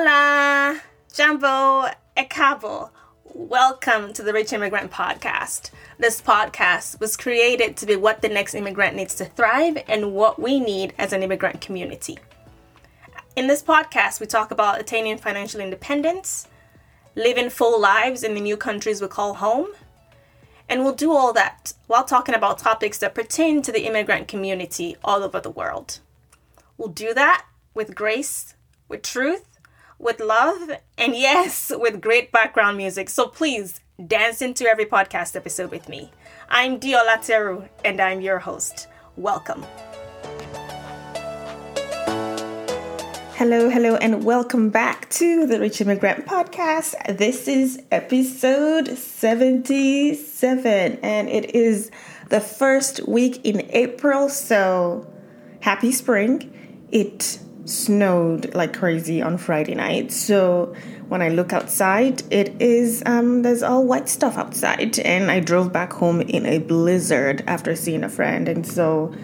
Hola, Jambo, Ekabo. Welcome to the Rich Immigrant Podcast. This podcast was created to be what the next immigrant needs to thrive and what we need as an immigrant community. In this podcast, we talk about attaining financial independence, living full lives in the new countries we call home, and we'll do all that while talking about topics that pertain to the immigrant community all over the world. We'll do that with grace, with truth, with love, and yes, with great background music. So please dance into every podcast episode with me. I'm Dio Lateru, and I'm your host. Welcome. Hello, hello, and welcome back to the Rich Immigrant Podcast. This is episode 77, and it is the first week in April, so happy spring. It snowed like crazy on Friday night. So when I look outside, it is um, there's all white stuff outside, and I drove back home in a blizzard after seeing a friend, and so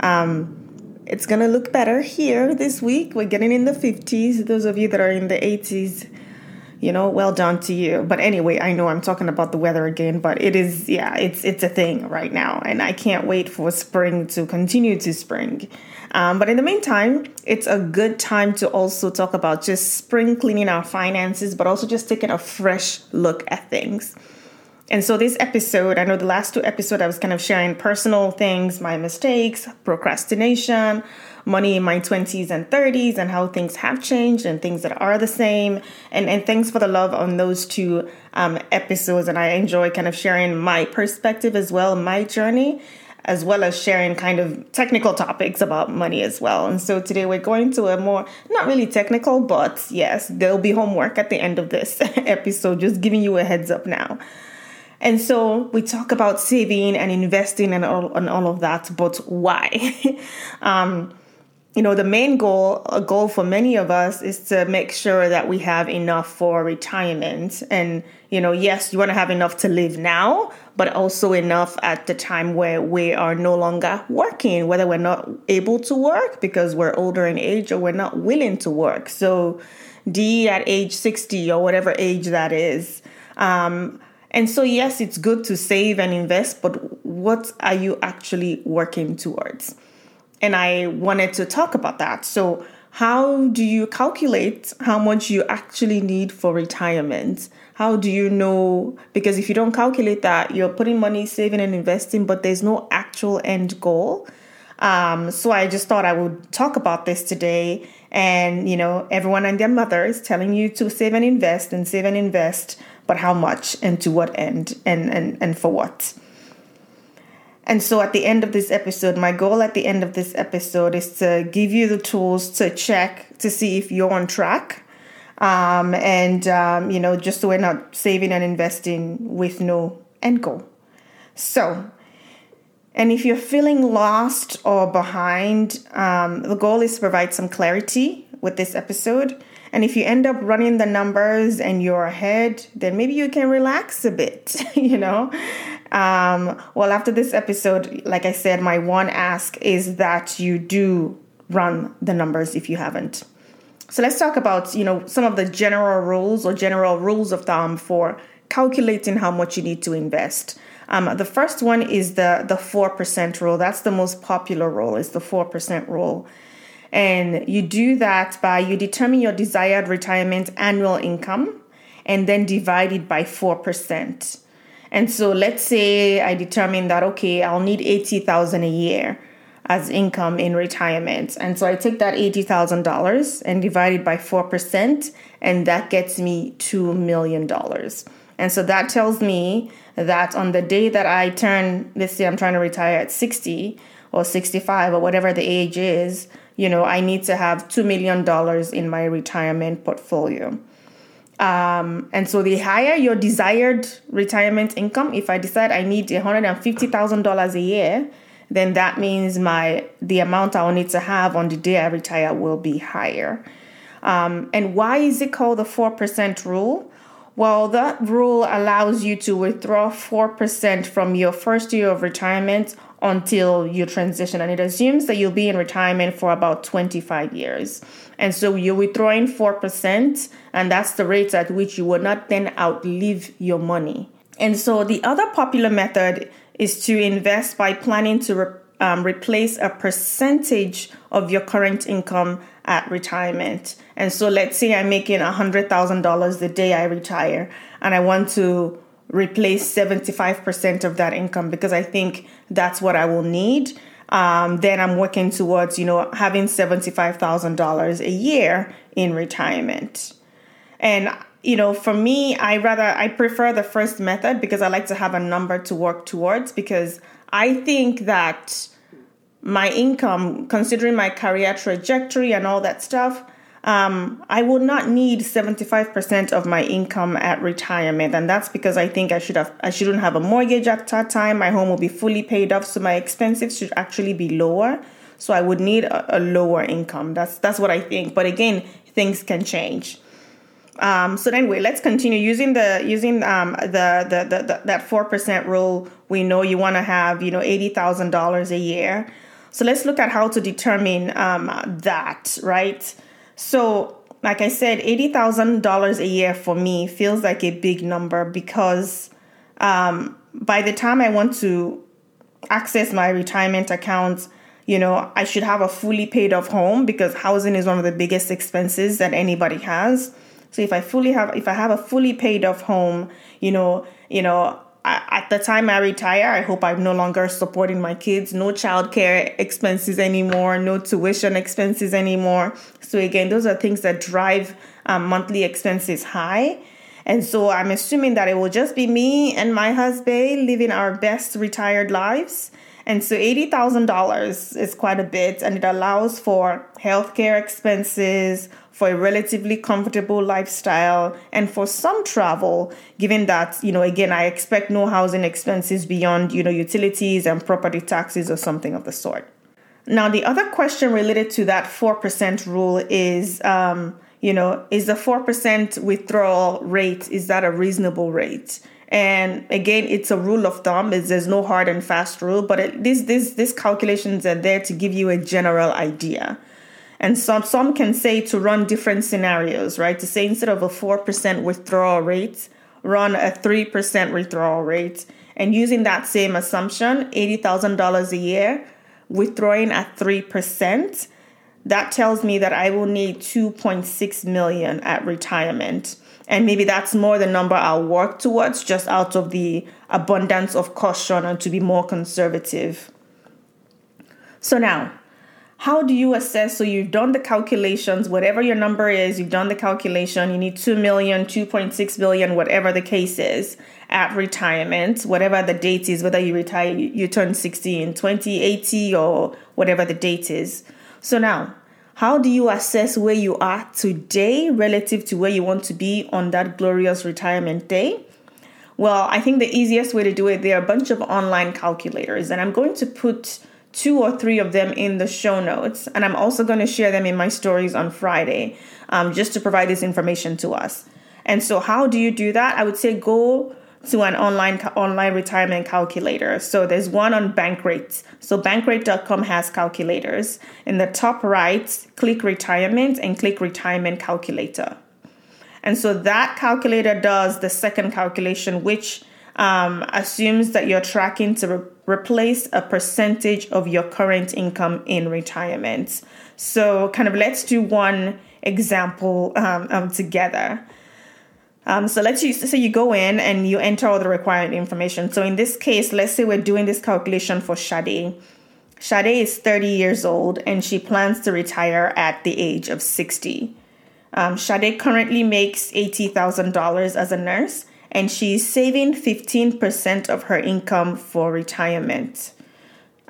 um, it's gonna look better here this week. We're getting in the 50s. Those of you that are in the 80s, you know, well done to you. But anyway, I know I'm talking about the weather again, but it is yeah, it's it's a thing right now, and I can't wait for spring to continue to spring. Um, but in the meantime, it's a good time to also talk about just spring cleaning our finances, but also just taking a fresh look at things. And so, this episode, I know the last two episodes, I was kind of sharing personal things, my mistakes, procrastination, money in my 20s and 30s, and how things have changed and things that are the same. And, and thanks for the love on those two um, episodes. And I enjoy kind of sharing my perspective as well, my journey as well as sharing kind of technical topics about money as well. And so today we're going to a more, not really technical, but yes, there'll be homework at the end of this episode, just giving you a heads up now. And so we talk about saving and investing and all, and all of that, but why? um, you know, the main goal, a goal for many of us is to make sure that we have enough for retirement. And, you know, yes, you want to have enough to live now, but also enough at the time where we are no longer working, whether we're not able to work because we're older in age or we're not willing to work. So, D at age 60 or whatever age that is. Um, and so, yes, it's good to save and invest, but what are you actually working towards? and I wanted to talk about that. So, how do you calculate how much you actually need for retirement? How do you know? Because if you don't calculate that, you're putting money, saving, and investing, but there's no actual end goal. Um, so I just thought I would talk about this today. And, you know, everyone and their mother is telling you to save and invest and save and invest, but how much and to what end and, and, and for what? And so at the end of this episode, my goal at the end of this episode is to give you the tools to check to see if you're on track. Um, and, um, you know, just so we're not saving and investing with no end goal. So, and if you're feeling lost or behind, um, the goal is to provide some clarity with this episode. And if you end up running the numbers and you're ahead, then maybe you can relax a bit, you know? Um, well, after this episode, like I said, my one ask is that you do run the numbers if you haven't. So let's talk about, you know, some of the general rules or general rules of thumb for calculating how much you need to invest. Um, the first one is the the four percent rule. That's the most popular rule. Is the four percent rule, and you do that by you determine your desired retirement annual income, and then divide it by four percent. And so let's say I determine that, okay, I'll need 80,000 a year as income in retirement. And so I take that $80,000 and divide it by 4%, and that gets me $2 million. And so that tells me that on the day that I turn, let's say I'm trying to retire at 60 or 65 or whatever the age is, you know, I need to have $2 million in my retirement portfolio. Um, and so the higher your desired retirement income, if I decide I need $150,000 a year, then that means my the amount I'll need to have on the day I retire will be higher. Um, and why is it called the 4% rule? Well, that rule allows you to withdraw 4% from your first year of retirement until you transition. And it assumes that you'll be in retirement for about 25 years. And so you're withdrawing 4%, and that's the rate at which you will not then outlive your money. And so the other popular method is to invest by planning to re- um, replace a percentage of your current income at retirement. And so let's say I'm making $100,000 the day I retire, and I want to replace 75% of that income because I think that's what I will need. Um, then I'm working towards, you know, having $75,000 a year in retirement. And, you know, for me, I rather, I prefer the first method because I like to have a number to work towards because I think that my income, considering my career trajectory and all that stuff, um, I will not need 75% of my income at retirement. And that's because I think I should have I shouldn't have a mortgage at that time. My home will be fully paid off. So my expenses should actually be lower. So I would need a, a lower income. That's that's what I think. But again, things can change. Um, so anyway, let's continue using the using um, the, the, the, the that four percent rule. We know you want to have you know eighty thousand dollars a year. So let's look at how to determine um, that, right? So, like I said, $80,000 a year for me feels like a big number because um, by the time I want to access my retirement account, you know, I should have a fully paid off home because housing is one of the biggest expenses that anybody has. So if I fully have if I have a fully paid off home, you know, you know, at the time I retire, I hope I'm no longer supporting my kids, no childcare expenses anymore, no tuition expenses anymore. So, again, those are things that drive um, monthly expenses high. And so I'm assuming that it will just be me and my husband living our best retired lives. And so $80,000 is quite a bit, and it allows for healthcare expenses, for a relatively comfortable lifestyle, and for some travel, given that, you know, again, I expect no housing expenses beyond, you know, utilities and property taxes or something of the sort. Now, the other question related to that 4% rule is, um, you know, is the 4% withdrawal rate, is that a reasonable rate? And again, it's a rule of thumb. There's no hard and fast rule, but it, these these these calculations are there to give you a general idea. And some some can say to run different scenarios, right? To say instead of a four percent withdrawal rate, run a three percent withdrawal rate, and using that same assumption, eighty thousand dollars a year, withdrawing at three percent, that tells me that I will need two point six million at retirement and maybe that's more the number I'll work towards just out of the abundance of caution and to be more conservative. So now, how do you assess? So you've done the calculations, whatever your number is, you've done the calculation. You need 2 million, 2.6 billion, whatever the case is at retirement, whatever the date is, whether you retire, you turn 60 in 2080 or whatever the date is. So now, how do you assess where you are today relative to where you want to be on that glorious retirement day? Well, I think the easiest way to do it, there are a bunch of online calculators, and I'm going to put two or three of them in the show notes, and I'm also going to share them in my stories on Friday um, just to provide this information to us. And so, how do you do that? I would say go to an online online retirement calculator. So there's one on Bankrate. So bankrate.com has calculators. In the top right, click retirement and click retirement calculator. And so that calculator does the second calculation, which um, assumes that you're tracking to replace a percentage of your current income in retirement. So, kind of, let's do one example um, um, together. Um, so let's use, so you go in and you enter all the required information. So in this case, let's say we're doing this calculation for Sade. Sade is 30 years old and she plans to retire at the age of 60. Um, currently makes $80,000 as a nurse and she's saving 15% of her income for retirement.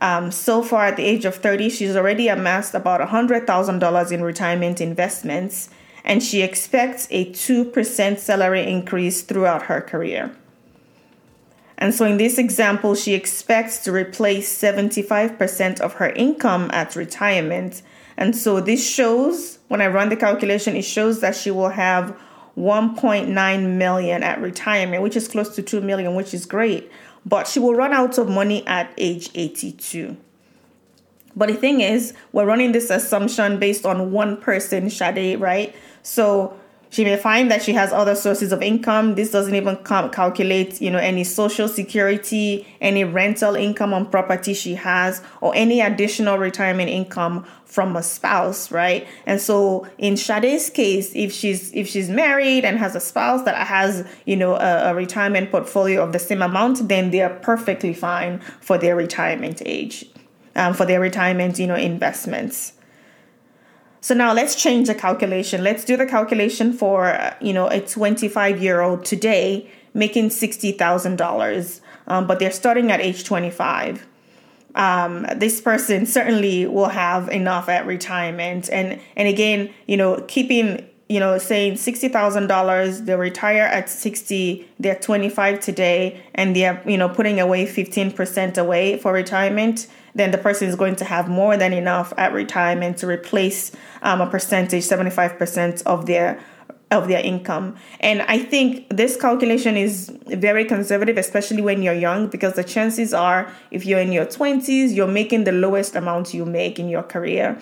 Um, so far, at the age of 30, she's already amassed about $100,000 in retirement investments and she expects a 2% salary increase throughout her career. And so in this example, she expects to replace 75% of her income at retirement. And so this shows, when I run the calculation, it shows that she will have 1.9 million at retirement, which is close to 2 million, which is great. but she will run out of money at age 82. But the thing is, we're running this assumption based on one person, Sade, right? So she may find that she has other sources of income. This doesn't even calculate, you know, any social security, any rental income on property she has, or any additional retirement income from a spouse, right? And so in Sade's case, if she's if she's married and has a spouse that has, you know, a, a retirement portfolio of the same amount, then they are perfectly fine for their retirement age, um, for their retirement, you know, investments. So now let's change the calculation. Let's do the calculation for, you know, a 25 year old today making $60,000, um, but they're starting at age 25. Um, this person certainly will have enough at retirement. And, and again, you know, keeping you know, saying sixty thousand dollars, they retire at sixty, they're twenty five today, and they're you know putting away fifteen percent away for retirement then the person is going to have more than enough at retirement to replace um, a percentage, 75% of their of their income. And I think this calculation is very conservative, especially when you're young, because the chances are if you're in your 20s, you're making the lowest amount you make in your career.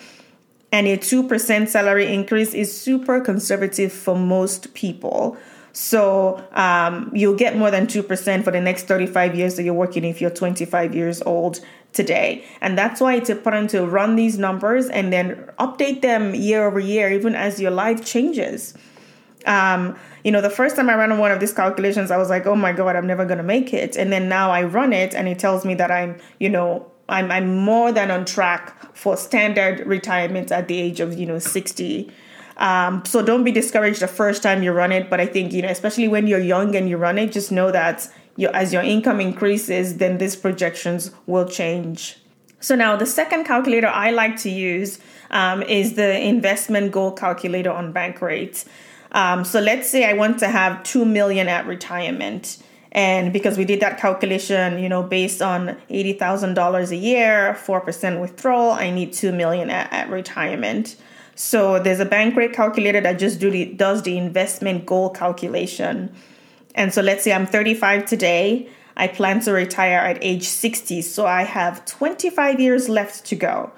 And a 2% salary increase is super conservative for most people. So um, you'll get more than 2% for the next 35 years that you're working if you're 25 years old today. And that's why it's important to run these numbers and then update them year over year, even as your life changes. Um, you know, the first time I ran one of these calculations, I was like, oh my God, I'm never going to make it. And then now I run it and it tells me that I'm, you know, I'm, I'm more than on track for standard retirement at the age of, you know, 60. Um, so don't be discouraged the first time you run it. But I think, you know, especially when you're young and you run it, just know that your, as your income increases, then these projections will change. So now the second calculator I like to use um, is the investment goal calculator on Bankrate. Um, so let's say I want to have two million at retirement. And because we did that calculation, you know, based on eighty thousand dollars a year, four percent withdrawal, I need two million at, at retirement. So there's a Bankrate calculator that just do the, does the investment goal calculation. And so let's say I'm 35 today. I plan to retire at age 60. So I have 25 years left to go.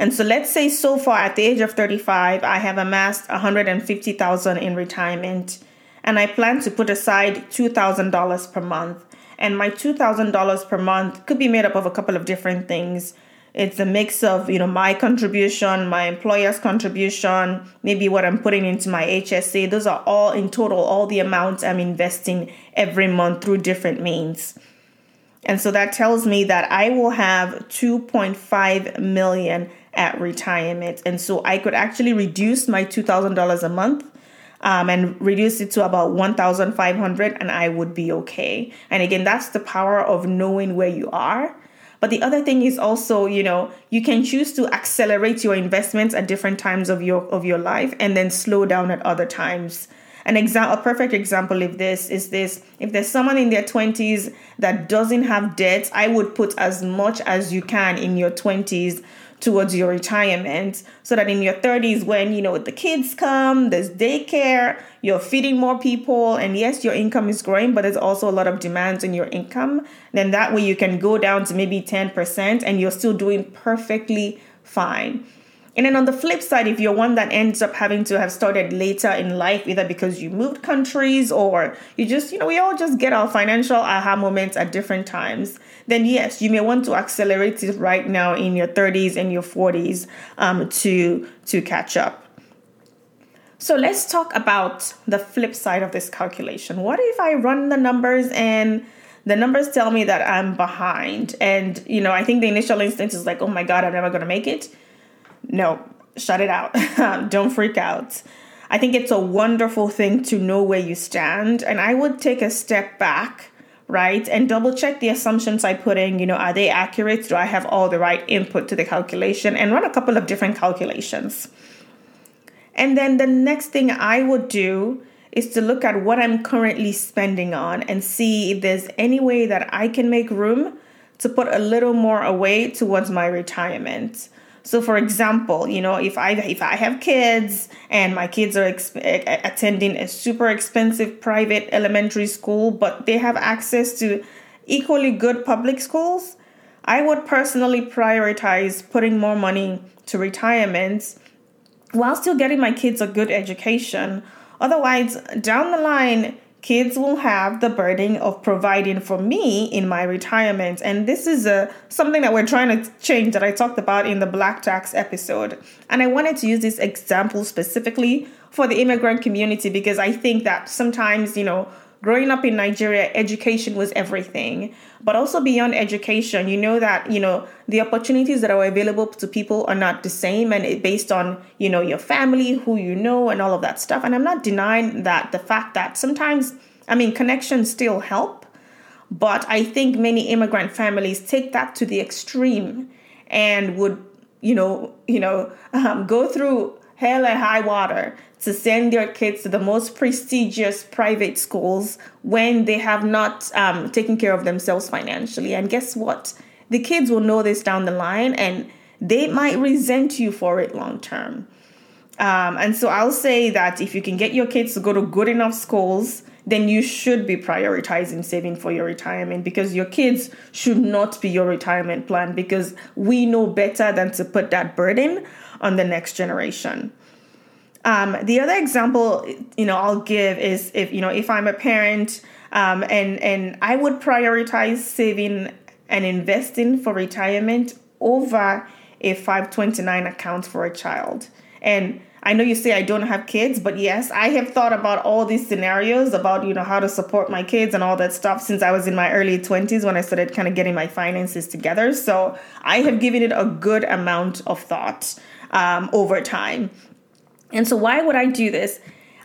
And so let's say so far at the age of 35, I have amassed 150,000 in retirement and I plan to put aside $2,000 per month. And my $2,000 per month could be made up of a couple of different things. It's a mix of, you know, my contribution, my employer's contribution, maybe what I'm putting into my HSA. Those are all in total, all the amounts I'm investing every month through different means. And so that tells me that I will have 2.5 million at retirement. And so I could actually reduce my $2,000 a month um, and reduce it to about 1,500 and I would be okay. And again, that's the power of knowing where you are but the other thing is also, you know, you can choose to accelerate your investments at different times of your of your life and then slow down at other times. An example, a perfect example of this is this: if there's someone in their 20s that doesn't have debt, I would put as much as you can in your 20s towards your retirement so that in your 30s when you know the kids come there's daycare you're feeding more people and yes your income is growing but there's also a lot of demands on your income then that way you can go down to maybe 10% and you're still doing perfectly fine and then on the flip side, if you're one that ends up having to have started later in life, either because you moved countries or you just, you know, we all just get our financial aha moments at different times, then yes, you may want to accelerate it right now in your 30s and your 40s um, to to catch up. So let's talk about the flip side of this calculation. What if I run the numbers and the numbers tell me that I'm behind? And you know, I think the initial instinct is like, oh my god, I'm never gonna make it no, shut it out. Don't freak out. I think it's a wonderful thing to know where you stand. And I would take a step back, right? And double check the assumptions I put in. You know, are they accurate? Do I have all the right input to the calculation? And run a couple of different calculations. And then the next thing I would do is to look at what I'm currently spending on and see if there's any way that I can make room to put a little more away towards my retirement. So, for example, you know, if I if I have kids and my kids are attending a super expensive private elementary school, but they have access to equally good public schools, I would personally prioritize putting more money to retirement while still getting my kids a good education. Otherwise, down the line, kids will have the burden of providing for me in my retirement. And this is a something that we're trying to change that I talked about in the black tax episode. And I wanted to use this example specifically for the immigrant community because I think that sometimes you know growing up in Nigeria, education was everything. But also beyond education, you know that, you know, the opportunities that are available to people are not the same and it based on, you know, your family, who you know, and all of that stuff. And I'm not denying that the fact that sometimes, I mean, connections still help. But I think many immigrant families take that to the extreme and would, you know, you know, um, go through hell and high water to send their kids to the most prestigious private schools when they have not um, taken care of themselves financially. And guess what? The kids will know this down the line and they might resent you for it long term. Um, and so I'll say that if you can get your kids to go to good enough schools, then you should be prioritizing saving for your retirement because your kids should not be your retirement plan because we know better than to put that burden on the next generation. Um, the other example, you know, I'll give is if you know if I'm a parent um, and and I would prioritize saving and investing for retirement over a 529 account for a child. And I know you say I don't have kids, but yes, I have thought about all these scenarios about you know how to support my kids and all that stuff since I was in my early 20s when I started kind of getting my finances together. So I have given it a good amount of thought um, over time. And so why would I do this?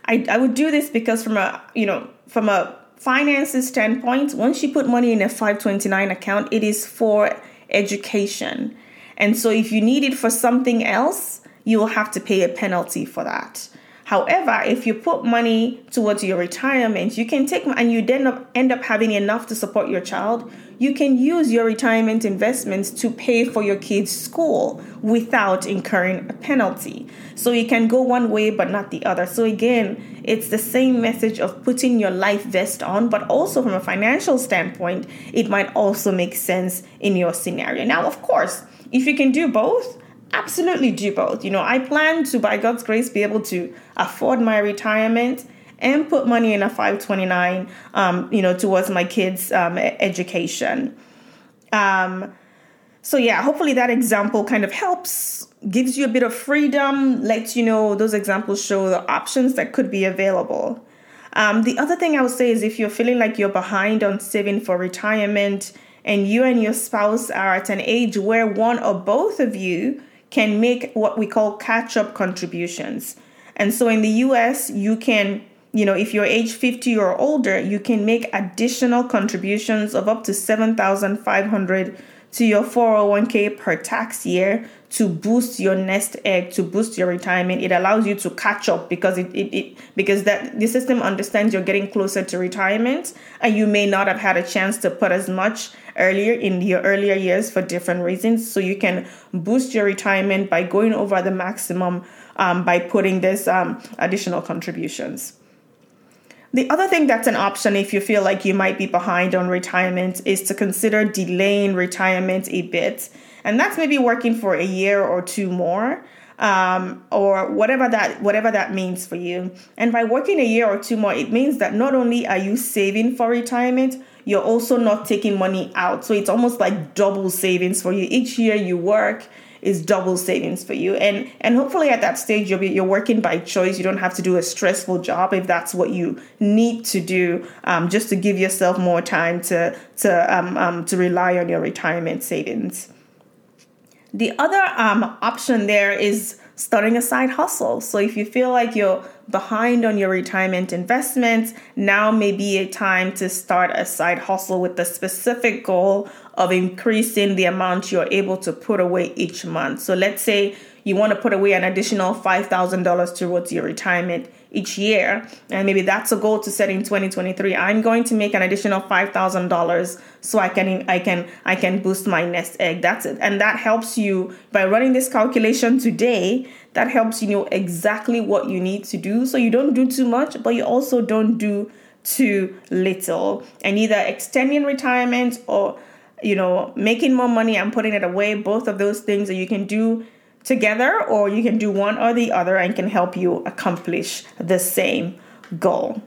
I, I would do this because from a you know from a finances standpoint, once you put money in a 529 account, it is for education. And so if you need it for something else, you will have to pay a penalty for that. However, if you put money towards your retirement, you can take and you then end up having enough to support your child. You can use your retirement investments to pay for your kids' school without incurring a penalty. So you can go one way but not the other. So again, it's the same message of putting your life vest on, but also from a financial standpoint, it might also make sense in your scenario. Now, of course, if you can do both, absolutely do both. You know, I plan to, by God's grace, be able to afford my retirement and put money in a 529, um, you know, towards my kids' um, education. Um, so yeah, hopefully that example kind of helps, gives you a bit of freedom, lets you know those examples show the options that could be available. Um, the other thing I would say is if you're feeling like you're behind on saving for retirement and you and your spouse are at an age where one or both of you can make what we call catch up contributions. And so in the US, you can, you know, if you're age 50 or older, you can make additional contributions of up to 7,500 to your 401k per tax year to boost your nest egg to boost your retirement. It allows you to catch up because it, it, it, because that the system understands you're getting closer to retirement and you may not have had a chance to put as much earlier in your earlier years for different reasons. So you can boost your retirement by going over the maximum um, by putting this um, additional contributions the other thing that's an option if you feel like you might be behind on retirement is to consider delaying retirement a bit. And that's maybe working for a year or two more. Um, or whatever that whatever that means for you. And by working a year or two more, it means that not only are you saving for retirement, you're also not taking money out. So it's almost like double savings for you. Each year you work, is double savings for you. And and hopefully at that stage you'll be you're working by choice. You don't have to do a stressful job if that's what you need to do, um, just to give yourself more time to to um, um, to rely on your retirement savings. The other um, option there is starting a side hustle. So if you feel like you're behind on your retirement investments, now may be a time to start a side hustle with the specific goal of increasing the amount you're able to put away each month. So let's say you want to put away an additional $5,000 towards your retirement each year, and maybe that's a goal to set in 2023. I'm going to make an additional $5,000 so I can I can I can boost my nest egg. That's it. And that helps you by running this calculation today, that helps you know exactly what you need to do so you don't do too much, but you also don't do too little and either extending retirement or you know making more money and putting it away both of those things that you can do together or you can do one or the other and can help you accomplish the same goal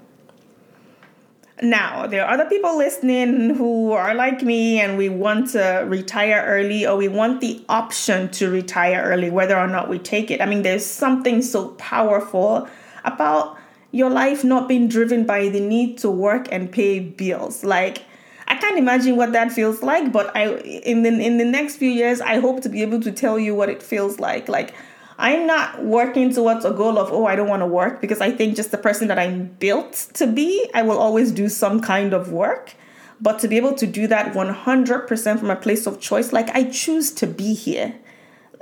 now, there are other people listening who are like me and we want to retire early or we want the option to retire early, whether or not we take it. I mean, there's something so powerful about your life not being driven by the need to work and pay bills. Like, can't imagine what that feels like, but I in the in the next few years I hope to be able to tell you what it feels like. Like I'm not working towards a goal of, oh, I don't want to work because I think just the person that I'm built to be, I will always do some kind of work. But to be able to do that 100% from a place of choice, like I choose to be here.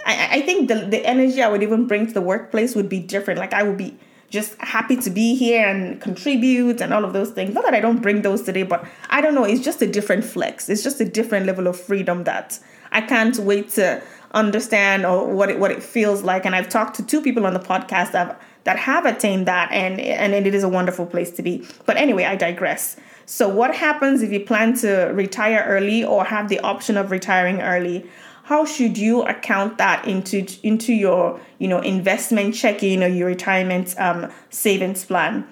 I, I think the, the energy I would even bring to the workplace would be different. Like I would be just happy to be here and contribute and all of those things. Not that I don't bring those today, but I don't know. It's just a different flex. It's just a different level of freedom that I can't wait to understand or what it, what it feels like. And I've talked to two people on the podcast that that have attained that, and and it is a wonderful place to be. But anyway, I digress. So what happens if you plan to retire early or have the option of retiring early? How should you account that into into your you know investment checking or your retirement um, savings plan?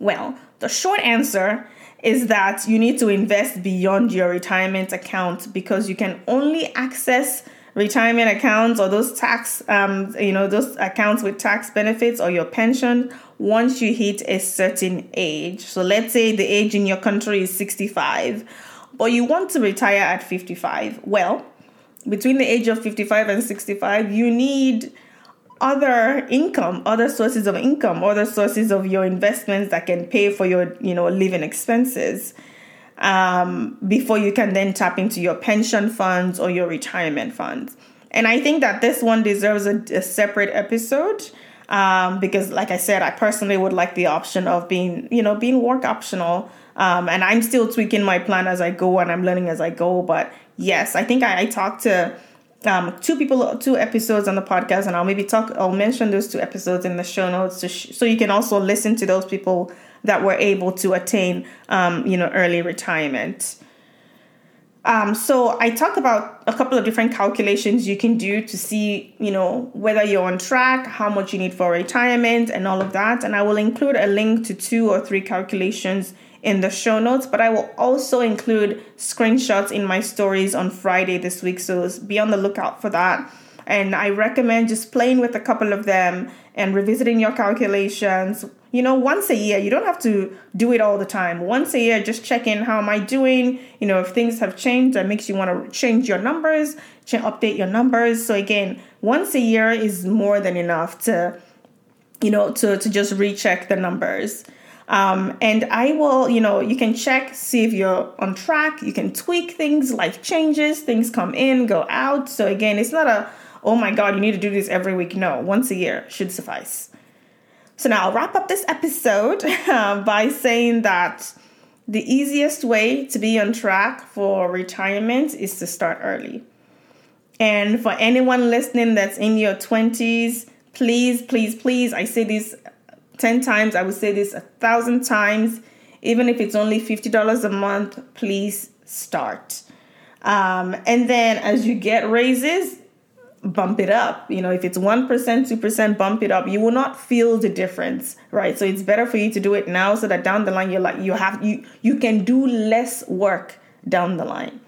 Well, the short answer is that you need to invest beyond your retirement account because you can only access retirement accounts or those tax um, you know those accounts with tax benefits or your pension once you hit a certain age so let's say the age in your country is 65 but you want to retire at 55 well between the age of 55 and 65 you need other income, other sources of income, other sources of your investments that can pay for your, you know, living expenses um, before you can then tap into your pension funds or your retirement funds. And I think that this one deserves a, a separate episode um, because, like I said, I personally would like the option of being, you know, being work optional. Um, and I'm still tweaking my plan as I go and I'm learning as I go. But yes, I think I, I talked to um, two people, two episodes on the podcast, and I'll maybe talk. I'll mention those two episodes in the show notes, sh- so you can also listen to those people that were able to attain, um, you know, early retirement. Um, so I talked about a couple of different calculations you can do to see, you know, whether you're on track, how much you need for retirement, and all of that. And I will include a link to two or three calculations in the show notes, but I will also include screenshots in my stories on Friday this week. So be on the lookout for that. And I recommend just playing with a couple of them and revisiting your calculations. You know, once a year, you don't have to do it all the time. Once a year, just check in how am I doing? You know, if things have changed, that makes you want to change your numbers, update your numbers. So again, once a year is more than enough to, you know, to, to just recheck the numbers. Um, and I will, you know, you can check, see if you're on track. You can tweak things, life changes, things come in, go out. So again, it's not a, oh my God, you need to do this every week. No, once a year should suffice. So now I'll wrap up this episode uh, by saying that the easiest way to be on track for retirement is to start early. And for anyone listening that's in your 20s, please, please, please, I say this 10 times, I would say this a thousand times. Even if it's only $50 a month, please start. Um, and then as you get raises, bump it up. You know, if it's 1%, 2%, bump it up. You will not feel the difference, right? So it's better for you to do it now so that down the line you're like you have you you can do less work down the line.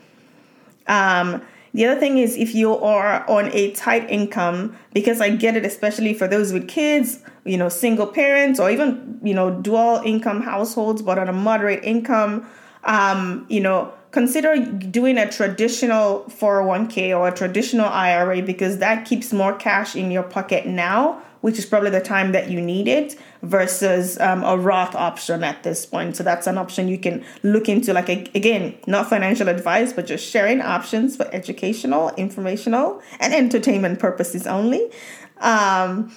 Um, the other thing is if you are on a tight income, because I get it, especially for those with kids, you know, single parents or even, you know, dual income households, but on a moderate income, um, you know, consider doing a traditional 401k or a traditional IRA because that keeps more cash in your pocket now which is probably the time that you need it, versus um, a Roth option at this point. So that's an option you can look into. Like, again, not financial advice, but just sharing options for educational, informational, and entertainment purposes only. Um,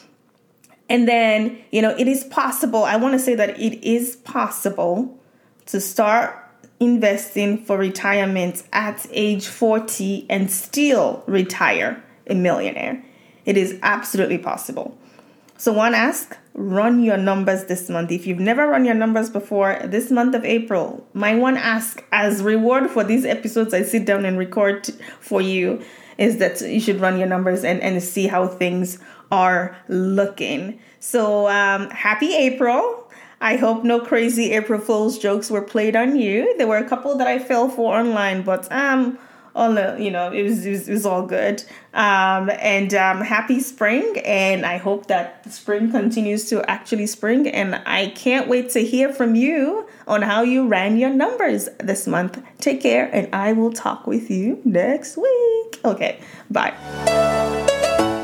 and then, you know, it is possible, I want to say that it is possible to start investing for retirement at age 40 and still retire a millionaire. It is absolutely possible. So, one ask run your numbers this month. If you've never run your numbers before, this month of April, my one ask as reward for these episodes I sit down and record for you is that you should run your numbers and, and see how things are looking. So, um, happy April. I hope no crazy April Fool's jokes were played on you. There were a couple that I fell for online, but um, all you know it was, it was, it was all good um, and um, happy spring and i hope that spring continues to actually spring and i can't wait to hear from you on how you ran your numbers this month take care and i will talk with you next week okay bye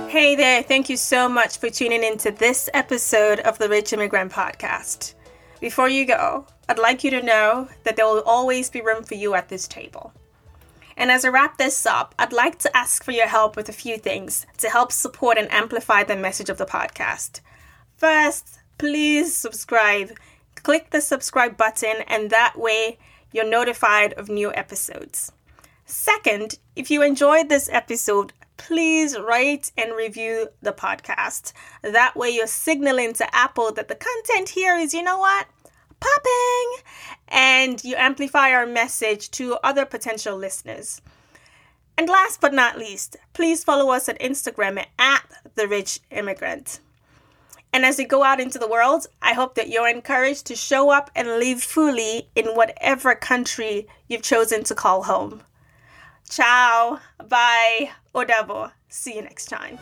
Hey there, thank you so much for tuning in to this episode of the Rich Immigrant Podcast. Before you go, I'd like you to know that there will always be room for you at this table. And as I wrap this up, I'd like to ask for your help with a few things to help support and amplify the message of the podcast. First, please subscribe. Click the subscribe button, and that way you're notified of new episodes. Second, if you enjoyed this episode, please rate and review the podcast. That way, you're signaling to Apple that the content here is, you know what, popping, and you amplify our message to other potential listeners. And last but not least, please follow us at Instagram at The Rich Immigrant. And as you go out into the world, I hope that you're encouraged to show up and live fully in whatever country you've chosen to call home. Ciao, bye, o See you next time.